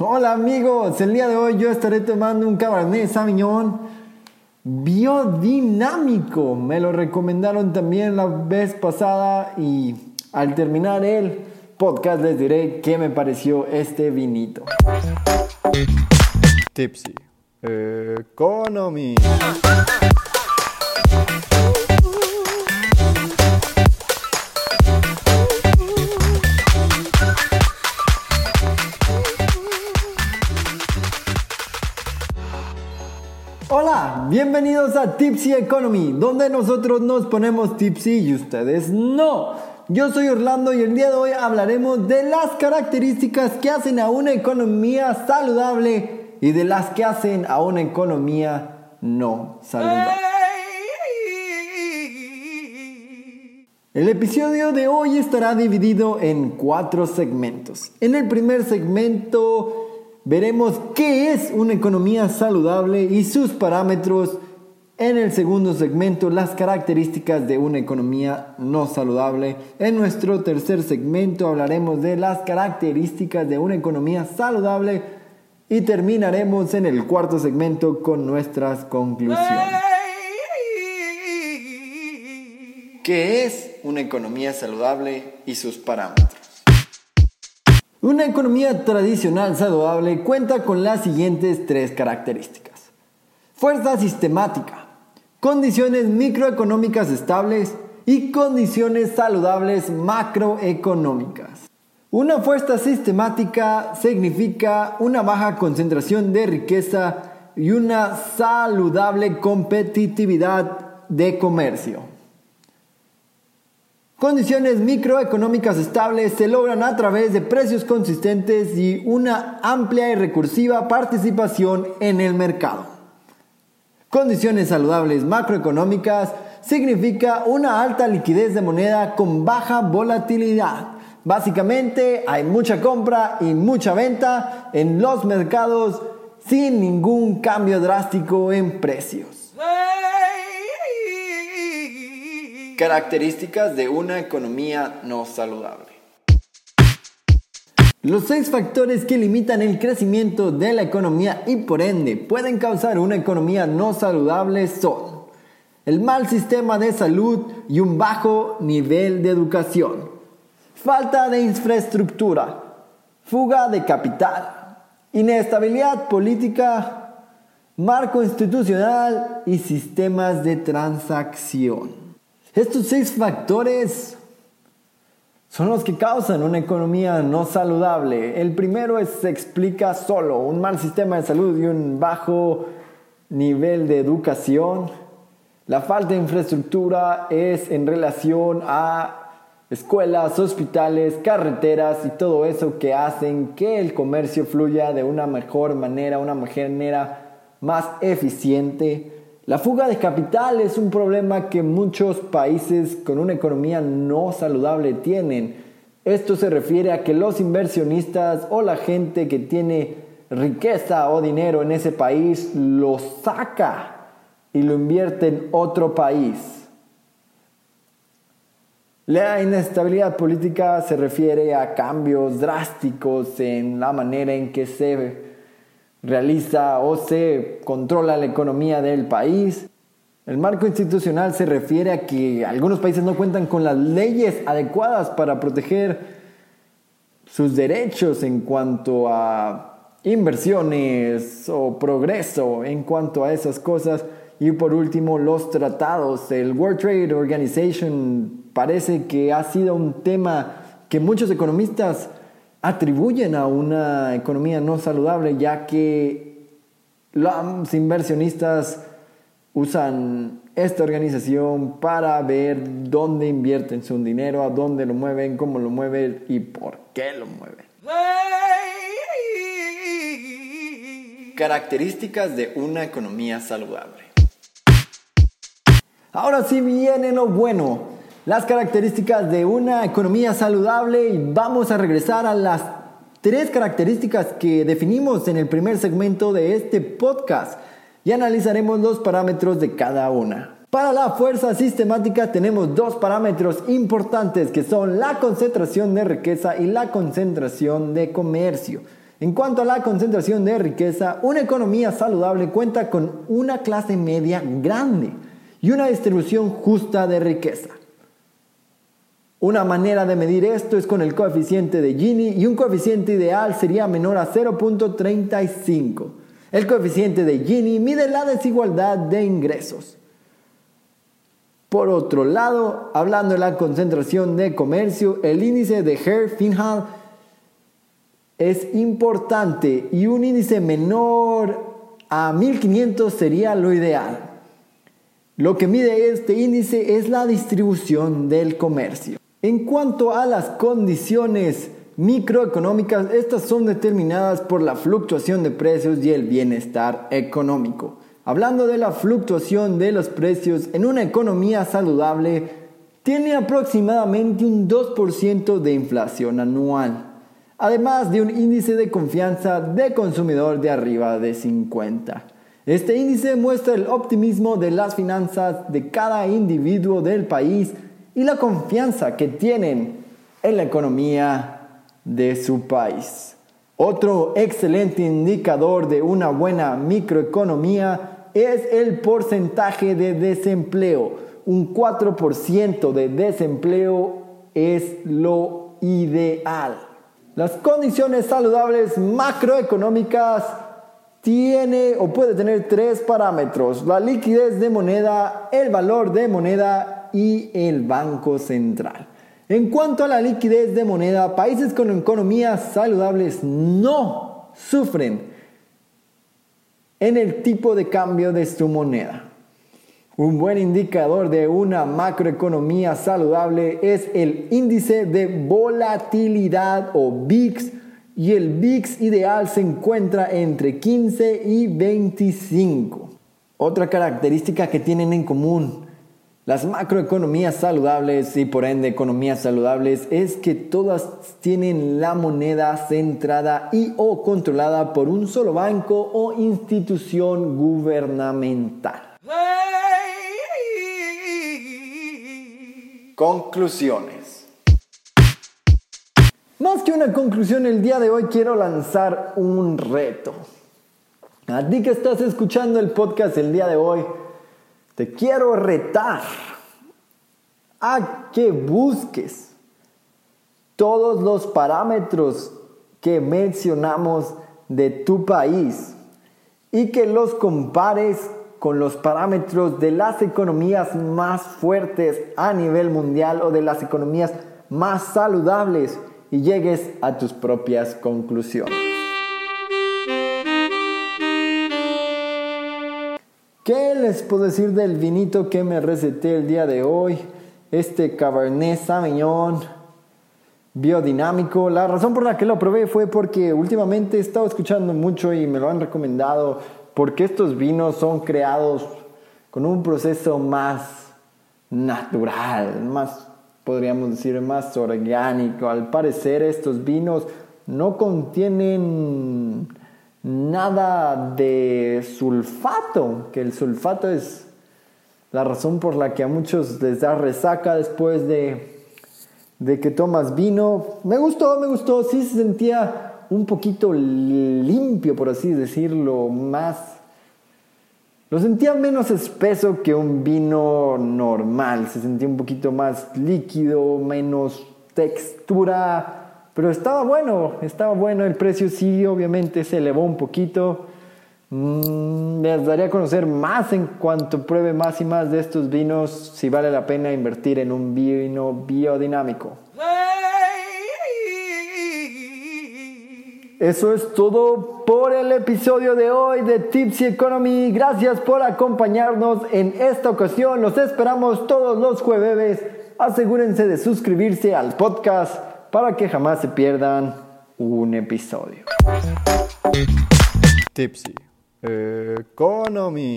Hola amigos, el día de hoy yo estaré tomando un Cabernet Sauvignon biodinámico. Me lo recomendaron también la vez pasada y al terminar el podcast les diré qué me pareció este vinito. Tipsy Economy. Bienvenidos a Tipsy Economy, donde nosotros nos ponemos tipsy y ustedes no. Yo soy Orlando y el día de hoy hablaremos de las características que hacen a una economía saludable y de las que hacen a una economía no saludable. El episodio de hoy estará dividido en cuatro segmentos. En el primer segmento Veremos qué es una economía saludable y sus parámetros. En el segundo segmento, las características de una economía no saludable. En nuestro tercer segmento hablaremos de las características de una economía saludable. Y terminaremos en el cuarto segmento con nuestras conclusiones. ¿Qué es una economía saludable y sus parámetros? Una economía tradicional saludable cuenta con las siguientes tres características. Fuerza sistemática, condiciones microeconómicas estables y condiciones saludables macroeconómicas. Una fuerza sistemática significa una baja concentración de riqueza y una saludable competitividad de comercio. Condiciones microeconómicas estables se logran a través de precios consistentes y una amplia y recursiva participación en el mercado. Condiciones saludables macroeconómicas significa una alta liquidez de moneda con baja volatilidad. Básicamente hay mucha compra y mucha venta en los mercados sin ningún cambio drástico en precios. Características de una economía no saludable. Los seis factores que limitan el crecimiento de la economía y por ende pueden causar una economía no saludable son el mal sistema de salud y un bajo nivel de educación, falta de infraestructura, fuga de capital, inestabilidad política, marco institucional y sistemas de transacción. Estos seis factores son los que causan una economía no saludable. El primero es, se explica solo, un mal sistema de salud y un bajo nivel de educación. La falta de infraestructura es en relación a escuelas, hospitales, carreteras y todo eso que hacen que el comercio fluya de una mejor manera, una manera más eficiente. La fuga de capital es un problema que muchos países con una economía no saludable tienen. Esto se refiere a que los inversionistas o la gente que tiene riqueza o dinero en ese país lo saca y lo invierte en otro país. La inestabilidad política se refiere a cambios drásticos en la manera en que se realiza o se controla la economía del país. El marco institucional se refiere a que algunos países no cuentan con las leyes adecuadas para proteger sus derechos en cuanto a inversiones o progreso en cuanto a esas cosas. Y por último, los tratados. El World Trade Organization parece que ha sido un tema que muchos economistas atribuyen a una economía no saludable, ya que los inversionistas usan esta organización para ver dónde invierten su dinero, a dónde lo mueven, cómo lo mueven y por qué lo mueven. Características de una economía saludable. Ahora sí viene lo bueno las características de una economía saludable y vamos a regresar a las tres características que definimos en el primer segmento de este podcast y analizaremos los parámetros de cada una. Para la fuerza sistemática tenemos dos parámetros importantes que son la concentración de riqueza y la concentración de comercio. En cuanto a la concentración de riqueza, una economía saludable cuenta con una clase media grande y una distribución justa de riqueza. Una manera de medir esto es con el coeficiente de Gini y un coeficiente ideal sería menor a 0.35. El coeficiente de Gini mide la desigualdad de ingresos. Por otro lado, hablando de la concentración de comercio, el índice de Herfingham es importante y un índice menor a 1500 sería lo ideal. Lo que mide este índice es la distribución del comercio. En cuanto a las condiciones microeconómicas, estas son determinadas por la fluctuación de precios y el bienestar económico. Hablando de la fluctuación de los precios en una economía saludable, tiene aproximadamente un 2% de inflación anual, además de un índice de confianza de consumidor de arriba de 50. Este índice muestra el optimismo de las finanzas de cada individuo del país y la confianza que tienen en la economía de su país. Otro excelente indicador de una buena microeconomía es el porcentaje de desempleo. Un 4% de desempleo es lo ideal. Las condiciones saludables macroeconómicas tiene o puede tener tres parámetros, la liquidez de moneda, el valor de moneda y el Banco Central. En cuanto a la liquidez de moneda, países con economías saludables no sufren en el tipo de cambio de su moneda. Un buen indicador de una macroeconomía saludable es el índice de volatilidad o VIX y el VIX ideal se encuentra entre 15 y 25. Otra característica que tienen en común las macroeconomías saludables y por ende economías saludables es que todas tienen la moneda centrada y o controlada por un solo banco o institución gubernamental. Conclusiones. Más que una conclusión, el día de hoy quiero lanzar un reto. A ti que estás escuchando el podcast el día de hoy, te quiero retar a que busques todos los parámetros que mencionamos de tu país y que los compares con los parámetros de las economías más fuertes a nivel mundial o de las economías más saludables y llegues a tus propias conclusiones. ¿Qué les puedo decir del vinito que me receté el día de hoy? Este Cabernet Sauvignon biodinámico. La razón por la que lo probé fue porque últimamente he estado escuchando mucho y me lo han recomendado porque estos vinos son creados con un proceso más natural, más podríamos decir más orgánico. Al parecer estos vinos no contienen nada de sulfato, que el sulfato es la razón por la que a muchos les da resaca después de, de que tomas vino. Me gustó, me gustó, sí se sentía un poquito limpio, por así decirlo, más... Lo sentía menos espeso que un vino normal, se sentía un poquito más líquido, menos textura pero estaba bueno, estaba bueno. El precio sí, obviamente, se elevó un poquito. Mm, les daría a conocer más en cuanto pruebe más y más de estos vinos, si vale la pena invertir en un vino biodinámico. Eso es todo por el episodio de hoy de Tipsy Economy. Gracias por acompañarnos en esta ocasión. Los esperamos todos los jueves. Asegúrense de suscribirse al podcast para que jamás se pierdan un episodio. Tipsy Economy.